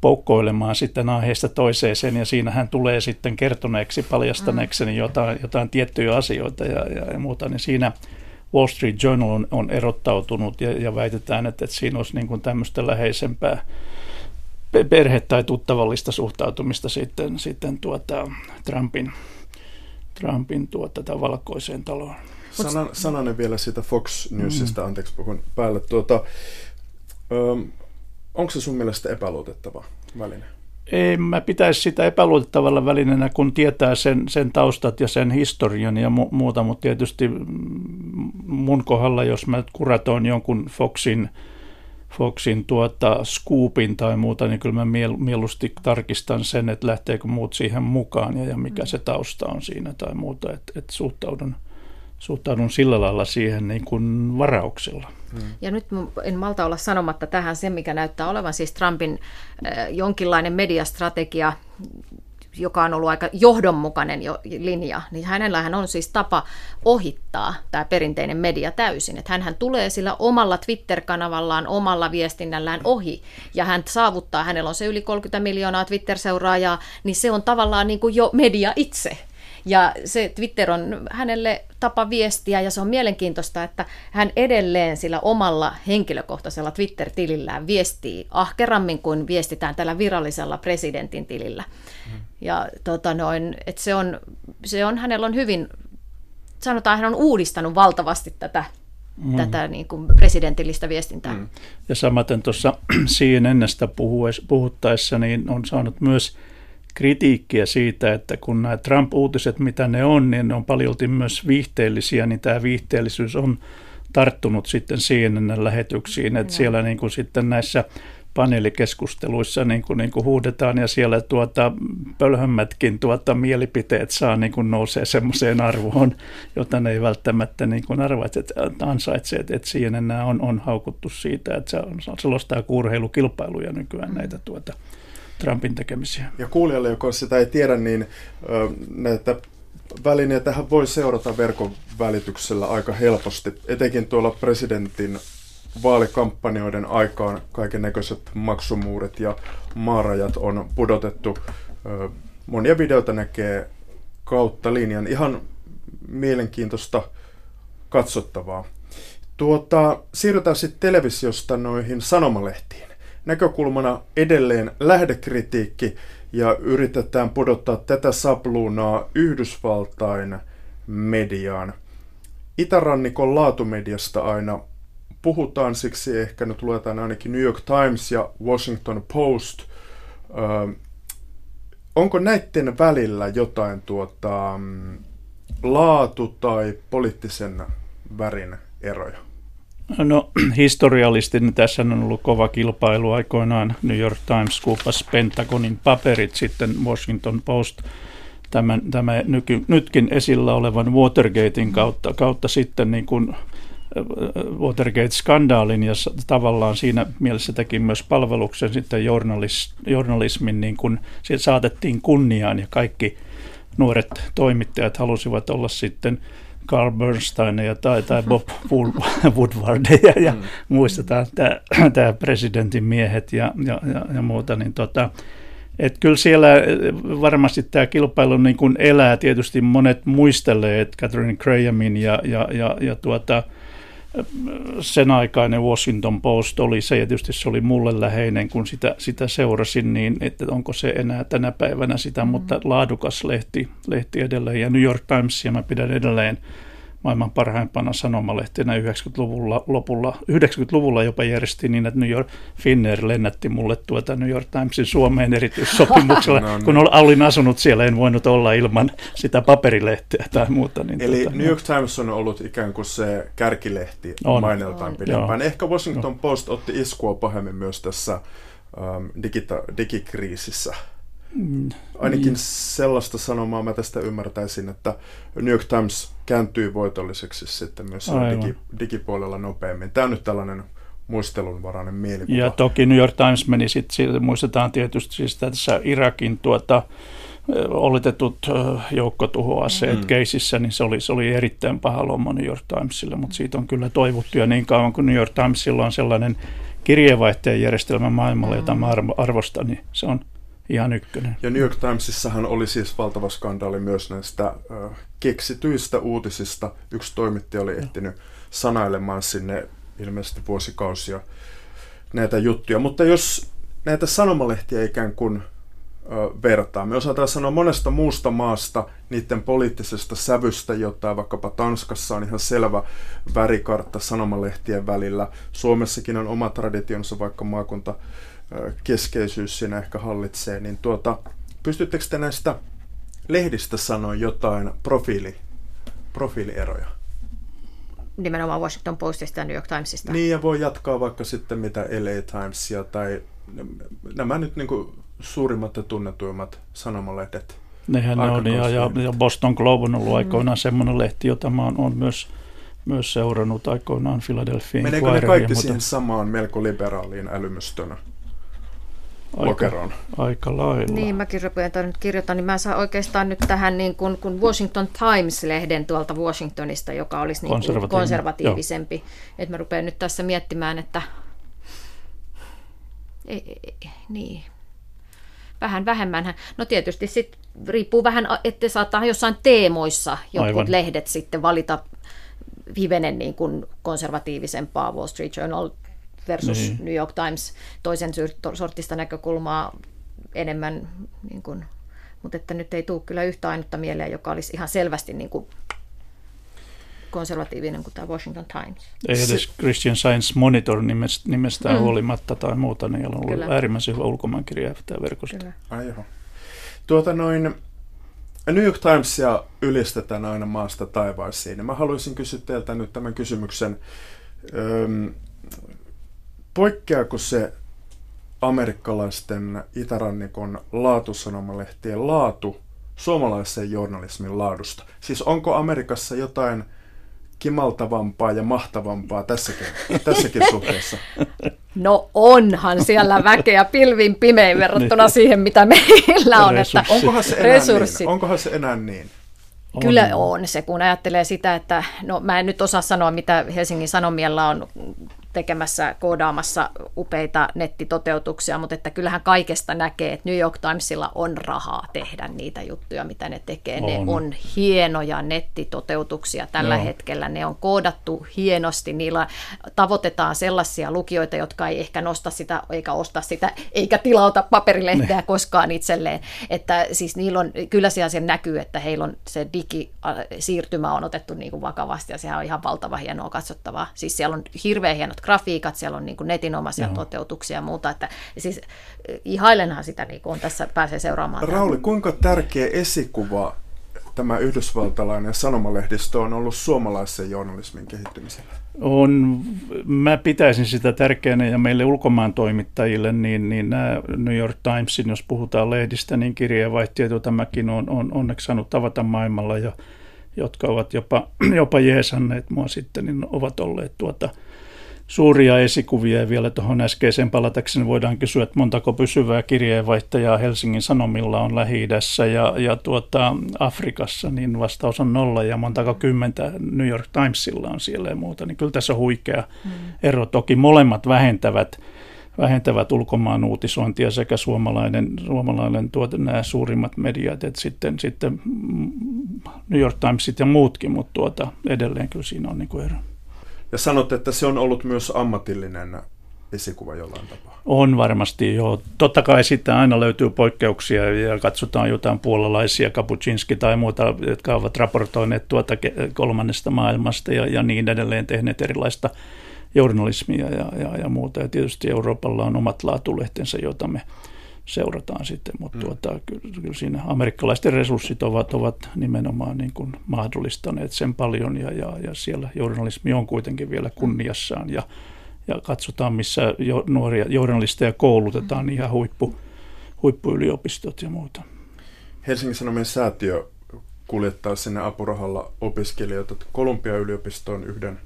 poukkoilemaan sitten aiheesta toiseen sen, ja siinä hän tulee sitten kertoneeksi, paljastaneeksi mm. jotain, jotain tiettyjä asioita ja, ja, ja muuta, niin siinä – Wall Street Journal on, on erottautunut ja, ja väitetään, että, että siinä olisi niin kuin tämmöistä läheisempää perhe- tai tuttavallista suhtautumista sitten, sitten tuota, Trumpin, Trumpin tuota, valkoiseen taloon. Sanan, sananen vielä siitä Fox Newsista, mm. anteeksi puhun päälle. Tuota, ö, onko se sun mielestä epäluotettava väline? Ei, mä pitäisi sitä epäluotettavalla välineenä, kun tietää sen, sen taustat ja sen historian ja mu- muuta, mutta tietysti mun kohdalla, jos mä kuratoin jonkun Foxin, Foxin tuota, scoopin tai muuta, niin kyllä mä miel- mieluusti tarkistan sen, että lähteekö muut siihen mukaan ja, ja mikä mm. se tausta on siinä tai muuta, että et suhtaudun, suhtaudun sillä lailla siihen niin kuin varauksella. Mm. Ja nyt en malta olla sanomatta tähän se, mikä näyttää olevan siis Trumpin äh, jonkinlainen mediastrategia, joka on ollut aika johdonmukainen jo linja, niin hänellähän on siis tapa ohittaa tämä perinteinen media täysin. Että hän tulee sillä omalla Twitter-kanavallaan, omalla viestinnällään ohi, ja hän saavuttaa, hänellä on se yli 30 miljoonaa Twitter-seuraajaa, niin se on tavallaan niin kuin jo media itse. Ja se Twitter on hänelle tapa viestiä ja se on mielenkiintoista, että hän edelleen sillä omalla henkilökohtaisella Twitter-tilillään viestii ahkerammin kuin viestitään tällä virallisella presidentin tilillä. Mm. Ja tota noin, että se on, se on, hänellä on hyvin, sanotaan, hän on uudistanut valtavasti tätä mm. tätä niin kuin presidentillistä viestintää. Mm. Ja samaten tuossa CNNstä puhuttaessa niin on saanut myös kritiikkiä siitä, että kun nämä Trump-uutiset, mitä ne on, niin ne on paljolti myös viihteellisiä, niin tämä viihteellisyys on tarttunut sitten CNN-lähetyksiin, että no. siellä niin kuin sitten näissä paneelikeskusteluissa niin kuin, niin kuin huudetaan ja siellä tuota, pölhömmätkin tuota, mielipiteet saa niin kuin nousee semmoiseen arvoon, jota ne ei välttämättä niin kuin arvaitse, että ansaitse, että, että CNN on, on haukuttu siitä, että se on sellaista urheilukilpailuja nykyään näitä tuota, Trumpin tekemisiä. Ja kuulijalle, joka sitä ei tiedä, niin näitä välineitä voi seurata verkon välityksellä aika helposti, etenkin tuolla presidentin vaalikampanjoiden aikaan kaiken näköiset maksumuurit ja maarajat on pudotettu. Monia videoita näkee kautta linjan. Ihan mielenkiintoista katsottavaa. Tuota, siirrytään sitten televisiosta noihin sanomalehtiin näkökulmana edelleen lähdekritiikki ja yritetään pudottaa tätä sapluunaa Yhdysvaltain mediaan. Itärannikon laatumediasta aina puhutaan, siksi ehkä nyt luetaan ainakin New York Times ja Washington Post. Öö, onko näiden välillä jotain tuota, mm, laatu- tai poliittisen värin eroja? No historiallisesti niin tässä on ollut kova kilpailu aikoinaan. New York Times kuupas Pentagonin paperit, sitten Washington Post tämän, tämän nyky, nytkin esillä olevan Watergatein kautta, kautta sitten niin kuin Watergate-skandaalin ja tavallaan siinä mielessä teki myös palveluksen sitten journalis, journalismin, niin kuin saatettiin kunniaan ja kaikki nuoret toimittajat halusivat olla sitten Carl Bernsteinia tai, tai Bob Woodwardia ja mm. muistetaan tämä presidentin miehet ja, ja, ja, ja muuta, niin tota, et kyllä siellä varmasti tämä kilpailu niin kuin elää. Tietysti monet muistelee, että Catherine Grahamin ja, ja, ja, ja tuota, sen aikainen Washington Post oli se, ja tietysti se oli mulle läheinen, kun sitä, sitä seurasin, niin että onko se enää tänä päivänä sitä, mm. mutta laadukas lehti, lehti edelleen, ja New York Timesia mä pidän edelleen maailman parhaimpana sanomalehtenä 90-luvulla, lopulla, 90-luvulla jopa järjestin niin, että New York Finnair lennätti mulle tuota New York Timesin Suomeen erityissopimuksella. no, niin. Kun olin asunut siellä, en voinut olla ilman sitä paperilehteä tai muuta. Niin Eli tuota, New York Times on ollut ikään kuin se kärkilehti on, maineltaan pidempään. Joo. Ehkä Washington no. Post otti iskua pahemmin myös tässä um, digita- digikriisissä. Mm, Ainakin niin. sellaista sanomaa mä tästä ymmärtäisin, että New York Times kääntyy voitolliseksi sitten myös digi, digipuolella nopeammin. Tämä on nyt tällainen muistelunvarainen mielikuva. Ja toki New York Times meni sitten, muistetaan tietysti siis tässä Irakin tuota, oletetut joukkotuhoaseet mm. keisissä, niin se oli, se oli erittäin paha lomma New York Timesille, mutta siitä on kyllä toivottu ja niin kauan kuin New York Timesilla on sellainen kirjeenvaihteen järjestelmä maailmalla, jota mä arvostan, niin se on ihan ykkönen. Ja New York Timesissahan oli siis valtava skandaali myös näistä äh, keksityistä uutisista. Yksi toimittaja oli ehtinyt sanailemaan sinne ilmeisesti vuosikausia näitä juttuja. Mutta jos näitä sanomalehtiä ikään kuin ö, vertaa. Me osataan sanoa monesta muusta maasta niiden poliittisesta sävystä, jota vaikkapa Tanskassa on ihan selvä värikartta sanomalehtien välillä. Suomessakin on oma traditionsa, vaikka maakunta keskeisyys siinä ehkä hallitsee, niin tuota, pystyttekö te näistä lehdistä sanoa jotain profiili, profiilieroja? Nimenomaan Washington Postista ja New York Timesista. Niin, ja voi jatkaa vaikka sitten mitä LA Timesia tai nämä nyt niin kuin suurimmat ja tunnetuimmat sanomalehdet. Nehän on, ja, ja, ja Boston Globe on ollut mm. aikoinaan semmoinen lehti, jota mä oon, oon myös, myös seurannut aikoinaan Philadelphia Meneekö ne kaikki mutta... siihen samaan melko liberaaliin älymystönä? Lokeroon. Aika lailla. Niin, mäkin rupean nyt kirjoitan, niin mä saan oikeastaan nyt tähän niin kuin, kun Washington Times-lehden tuolta Washingtonista, joka olisi niin Konservatiivi. konservatiivisempi. Että mä rupean nyt tässä miettimään, että ei, ei, niin. Vähän vähemmän. No tietysti sit riippuu vähän, että saattaa jossain teemoissa jotkut Aivan. lehdet sitten valita hivenen niin kuin konservatiivisempaa Wall Street Journal versus niin. New York Times toisen sortista näkökulmaa enemmän, niin kuin, mutta että nyt ei tule kyllä yhtä ainutta mieleen, joka olisi ihan selvästi niin kuin konservatiivinen kuin tämä Washington Times. Ei edes Christian Science Monitor nimestään mm. huolimatta tai muuta, niin on ollut Kyllä. äärimmäisen hyvä ulkomaankirja tämä verkosto. Kyllä. Ai joo. Tuota noin, New York Timesia ylistetään aina maasta taivaisiin. Mä haluaisin kysyä teiltä nyt tämän kysymyksen. Öm, poikkeako se amerikkalaisten itärannikon laatusanomalehtiä laatu suomalaisen journalismin laadusta? Siis onko Amerikassa jotain kimaltavampaa ja mahtavampaa tässäkin, tässäkin suhteessa? No onhan siellä väkeä pilvin pimein verrattuna niin. siihen, mitä meillä on. Että onkohan, se enää niin? onkohan se enää niin? On. Kyllä on se, kun ajattelee sitä, että no mä en nyt osaa sanoa, mitä Helsingin Sanomiella on tekemässä, koodaamassa upeita nettitoteutuksia, mutta että kyllähän kaikesta näkee, että New York Timesilla on rahaa tehdä niitä juttuja, mitä ne tekee. On. Ne on hienoja nettitoteutuksia tällä no. hetkellä. Ne on koodattu hienosti. Niillä tavoitetaan sellaisia lukijoita, jotka ei ehkä nosta sitä, eikä osta sitä, eikä tilauta paperilehteä ne. koskaan itselleen. Että siis niillä on, kyllä siellä sen näkyy, että heillä on se digisiirtymä on otettu niin kuin vakavasti ja sehän on ihan valtava hienoa katsottavaa. Siis siellä on hirveän hienot grafiikat, siellä on niin kuin netinomaisia Joo. toteutuksia ja muuta. Että, siis ihailenhan sitä, niin kuin on tässä pääsee seuraamaan. Rauli, kuinka tärkeä esikuva tämä yhdysvaltalainen sanomalehdistö on ollut suomalaisen journalismin kehittymisellä? On, mä pitäisin sitä tärkeänä ja meille ulkomaan toimittajille, niin, niin nämä New York Timesin, jos puhutaan lehdistä, niin kirjeenvaihtajat, joita mäkin on, on onneksi saanut tavata maailmalla ja jotka ovat jopa, jopa jeesanneet mua sitten, niin ovat olleet tuota, suuria esikuvia. Ja vielä tuohon äskeiseen palatakseni voidaan kysyä, että montako pysyvää kirjeenvaihtajaa Helsingin Sanomilla on lähi ja, ja tuota, Afrikassa, niin vastaus on nolla. Ja montako kymmentä New York Timesilla on siellä ja muuta. Niin kyllä tässä on huikea mm. ero. Toki molemmat vähentävät vähentävät ulkomaan uutisointia sekä suomalainen, suomalainen tuote, nämä suurimmat mediat, että sitten, sitten New York Timesit ja muutkin, mutta tuota, edelleen kyllä siinä on niin kuin ero. Ja sanot, että se on ollut myös ammatillinen esikuva jollain tapaa. On varmasti, joo. Totta kai sitten aina löytyy poikkeuksia ja katsotaan jotain puolalaisia, Kapuczynski tai muuta, jotka ovat raportoineet tuota kolmannesta maailmasta ja, ja niin edelleen tehneet erilaista journalismia ja, ja, ja muuta. Ja tietysti Euroopalla on omat laatulehtensä, joita me seurataan sitten, mutta mm. tuota, kyllä, kyllä siinä amerikkalaisten resurssit ovat, ovat nimenomaan niin kuin mahdollistaneet sen paljon ja, ja, ja siellä journalismi on kuitenkin vielä kunniassaan ja, ja katsotaan, missä jo, nuoria journalisteja koulutetaan, niin ihan huippu, huippuyliopistot ja muuta. Helsingin Sanomien säätiö kuljettaa sinne apurahalla opiskelijoita Kolumbia-yliopistoon yhden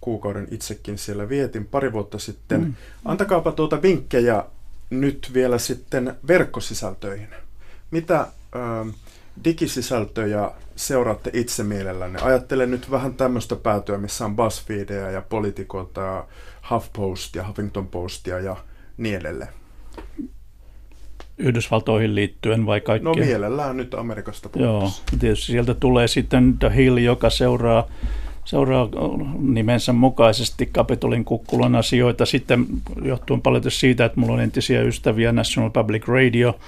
kuukauden itsekin siellä vietin pari vuotta sitten. Mm. Antakaapa tuota vinkkejä nyt vielä sitten verkkosisältöihin. Mitä ö, digisisältöjä seuraatte itse mielellänne? Ajattelen nyt vähän tämmöistä päätyä, missä on BuzzFeedia ja Politicoita ja HuffPost ja Huffington Postia ja niin edelleen. Yhdysvaltoihin liittyen vai kaikkea? No mielellään nyt Amerikasta puhutaan. Joo, tietysti sieltä tulee sitten The Hill, joka seuraa seuraa nimensä mukaisesti Kapitolin kukkulan asioita. Sitten johtuen paljon siitä, että mulla on entisiä ystäviä National Public Radio,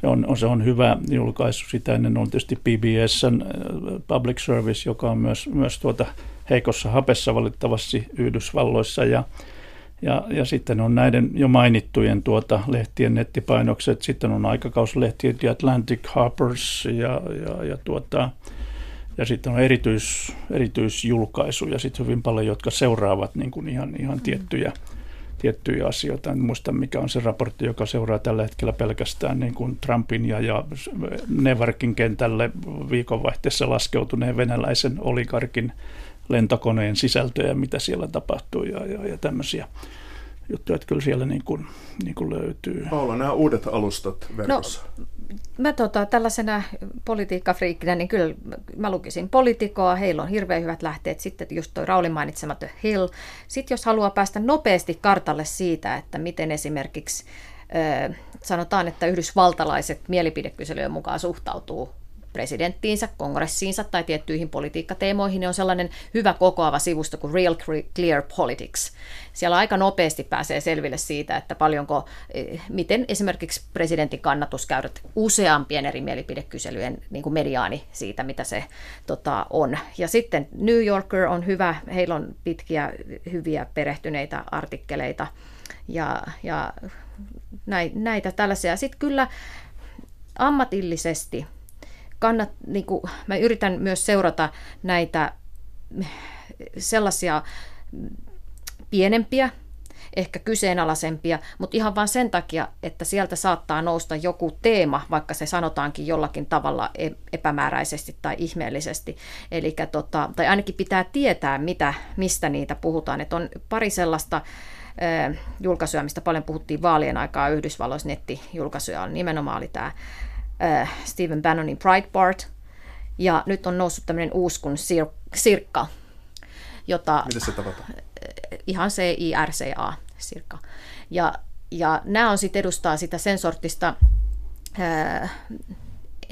se on, se on hyvä julkaisu. Sitä ennen on tietysti PBSn äh, Public Service, joka on myös, myös tuota heikossa hapessa valitettavasti Yhdysvalloissa. Ja, ja, ja sitten on näiden jo mainittujen tuota lehtien nettipainokset. Sitten on aikakauslehtiä The Atlantic, Harpers ja, ja, ja tuota, ja sitten on erityis, erityisjulkaisuja sitten hyvin paljon, jotka seuraavat niin kuin ihan, ihan mm. tiettyjä, tiettyjä asioita. En muista, mikä on se raportti, joka seuraa tällä hetkellä pelkästään niin kuin Trumpin ja, ja Nevarkin kentälle viikonvaihteessa laskeutuneen venäläisen oligarkin lentokoneen sisältöjä, mitä siellä tapahtuu ja, ja, ja tämmöisiä juttuja, että kyllä siellä niin kuin, niin kuin löytyy. Paula, nämä uudet alustat verkossa. No, mä tota, tällaisena politiikkafriikkinä, niin kyllä mä lukisin politikoa, heillä on hirveän hyvät lähteet, sitten just toi Raulin mainitsematon Hill. Sitten jos haluaa päästä nopeasti kartalle siitä, että miten esimerkiksi sanotaan, että yhdysvaltalaiset mielipidekyselyjen mukaan suhtautuu presidenttiinsä, kongressiinsa tai tiettyihin politiikkateemoihin, niin on sellainen hyvä kokoava sivusto kuin Real Clear Politics. Siellä aika nopeasti pääsee selville siitä, että paljonko, eh, miten esimerkiksi presidentin kannatuskäyrät useampien eri mielipidekyselyjen niin kuin mediaani siitä, mitä se tota, on. Ja sitten New Yorker on hyvä, heillä on pitkiä, hyviä perehtyneitä artikkeleita ja, ja näitä tällaisia. Sitten kyllä ammatillisesti – kannat, niin kuin, mä yritän myös seurata näitä sellaisia pienempiä, ehkä kyseenalaisempia, mutta ihan vain sen takia, että sieltä saattaa nousta joku teema, vaikka se sanotaankin jollakin tavalla e-, epämääräisesti tai ihmeellisesti. Eli tota, tai ainakin pitää tietää, mitä, mistä niitä puhutaan. Et on pari sellaista julkaisuja, mistä paljon puhuttiin vaalien aikaa Yhdysvalloissa nettijulkaisuja, nimenomaan oli tämä äh, Stephen Bannonin Breitbart, ja nyt on noussut tämmöinen uusi kuin Sir- Sirkka, jota... Miten se tavataan? Äh, ihan C-I-R-C-A, Sirkka. Ja, ja nämä on sitten edustaa sitä sen sortista, äh,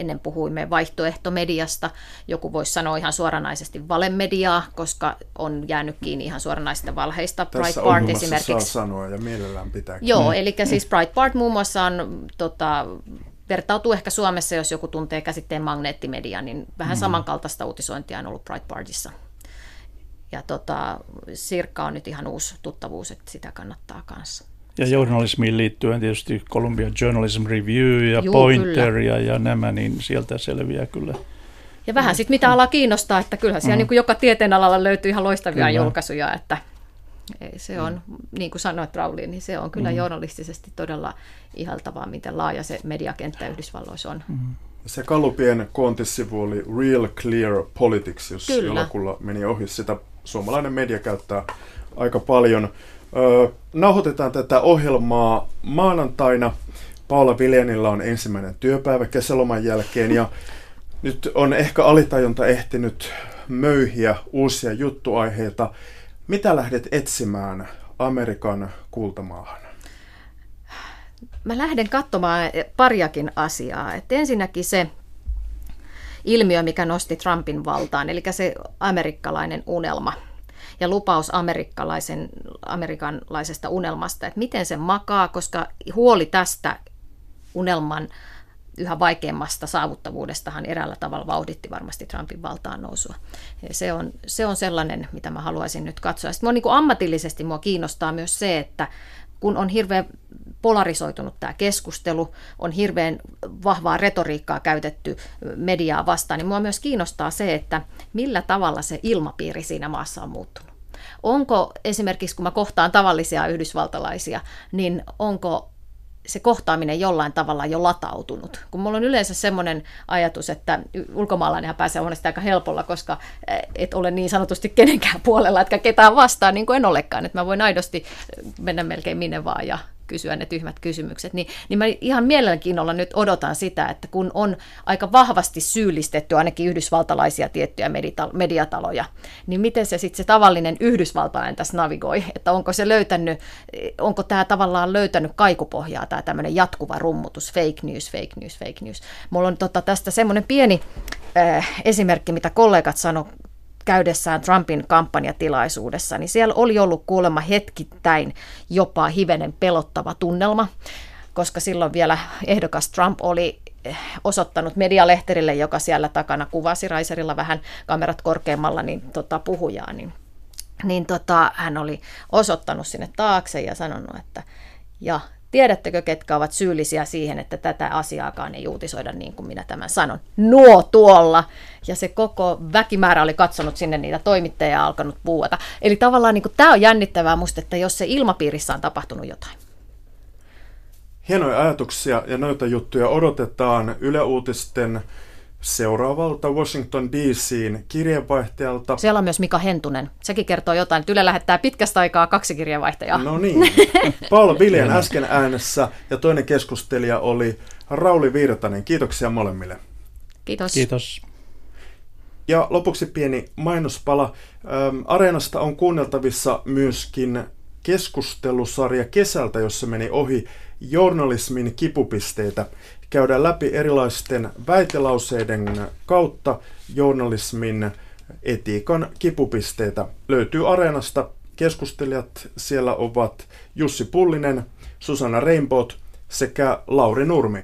ennen puhuimme vaihtoehtomediasta, joku voisi sanoa ihan suoranaisesti valemediaa, koska on jäänyt kiinni ihan suoranaisista valheista. Tässä Breitbart esimerkiksi. saa sanoa ja mielellään pitää. Joo, mm. eli siis Breitbart muun muassa on tota, vertautuu ehkä Suomessa, jos joku tuntee käsitteen magneettimedia, niin vähän mm. samankaltaista uutisointia on ollut Breitbartissa. Ja tota, Sirkka on nyt ihan uusi tuttavuus, että sitä kannattaa kanssa. Ja journalismiin liittyen tietysti Columbia Journalism Review ja Juu, Pointer ja, ja nämä, niin sieltä selviää kyllä Ja vähän sitten mitä ala kiinnostaa, että kyllähän siellä mm. niin joka tieteen alalla löytyy ihan loistavia kyllä. julkaisuja, että se on, mm. niin kuin sanoit Rauli, niin se on kyllä mm. journalistisesti todella ihaltavaa, miten laaja se mediakenttä Yhdysvalloissa on. Mm. Se Kallupien kontisivu oli Real Clear Politics, jos Kyllä. jollakulla meni ohi. Sitä suomalainen media käyttää aika paljon. Öö, nauhoitetaan tätä ohjelmaa maanantaina. Paula Viljanilla on ensimmäinen työpäivä kesäloman jälkeen ja nyt on ehkä alitajunta ehtinyt möyhiä uusia juttuaiheita. Mitä lähdet etsimään Amerikan kultamaahan? Mä lähden katsomaan pariakin asiaa. Et ensinnäkin se ilmiö, mikä nosti Trumpin valtaan, eli se amerikkalainen unelma ja lupaus amerikkalaisen, amerikanlaisesta unelmasta, että miten se makaa, koska huoli tästä unelman yhä vaikeammasta saavuttavuudestahan eräällä tavalla vauhditti varmasti Trumpin valtaan nousua. Se, on, se on sellainen, mitä mä haluaisin nyt katsoa. Sitten mua, niin kuin ammatillisesti mua kiinnostaa myös se, että kun on hirveän polarisoitunut tämä keskustelu, on hirveän vahvaa retoriikkaa käytetty mediaa vastaan, niin mua myös kiinnostaa se, että millä tavalla se ilmapiiri siinä maassa on muuttunut. Onko esimerkiksi, kun mä kohtaan tavallisia yhdysvaltalaisia, niin onko se kohtaaminen jollain tavalla jo latautunut. Kun mulla on yleensä semmoinen ajatus, että ulkomaalainenhan pääsee monesti aika helpolla, koska eh, et ole niin sanotusti kenenkään puolella, etkä ketään vastaan, niin kuin en olekaan. Että mä voin aidosti mennä melkein minne vaan ja kysyä ne tyhmät kysymykset, niin, niin mä ihan mielenkiinnolla nyt odotan sitä, että kun on aika vahvasti syyllistetty ainakin yhdysvaltalaisia tiettyjä mediataloja, niin miten se sitten se tavallinen yhdysvaltalainen tässä navigoi, että onko se löytänyt, onko tämä tavallaan löytänyt kaikupohjaa, tämä tämmöinen jatkuva rummutus, fake news, fake news, fake news. Mulla on tota, tästä semmoinen pieni äh, esimerkki, mitä kollegat sanoivat käydessään Trumpin kampanjatilaisuudessa, niin siellä oli ollut kuulemma hetkittäin jopa hivenen pelottava tunnelma, koska silloin vielä ehdokas Trump oli eh, osoittanut medialehterille, joka siellä takana kuvasi Raiserilla vähän kamerat korkeammalla niin tota, puhujaa, niin, niin tota, hän oli osoittanut sinne taakse ja sanonut, että ja Tiedättekö, ketkä ovat syyllisiä siihen, että tätä asiaakaan ei uutisoida niin kuin minä tämän sanon? Nuo tuolla! Ja se koko väkimäärä oli katsonut sinne niitä toimittajia ja alkanut puuata. Eli tavallaan niin kuin, tämä on jännittävää musta, että jos se ilmapiirissä on tapahtunut jotain. Hienoja ajatuksia ja noita juttuja odotetaan Yle Uutisten seuraavalta Washington DCin kirjeenvaihtajalta. Siellä on myös Mika Hentunen. Sekin kertoo jotain, Yle lähettää pitkästä aikaa kaksi kirjeenvaihtajaa. No niin. Paula Viljan äsken äänessä ja toinen keskustelija oli Rauli Virtanen. Kiitoksia molemmille. Kiitos. Kiitos. Ja lopuksi pieni mainospala. Areenasta on kuunneltavissa myöskin keskustelusarja kesältä, jossa meni ohi journalismin kipupisteitä käydään läpi erilaisten väitelauseiden kautta journalismin etiikan kipupisteitä. Löytyy Areenasta. Keskustelijat siellä ovat Jussi Pullinen, Susanna Rainbow sekä Lauri Nurmi.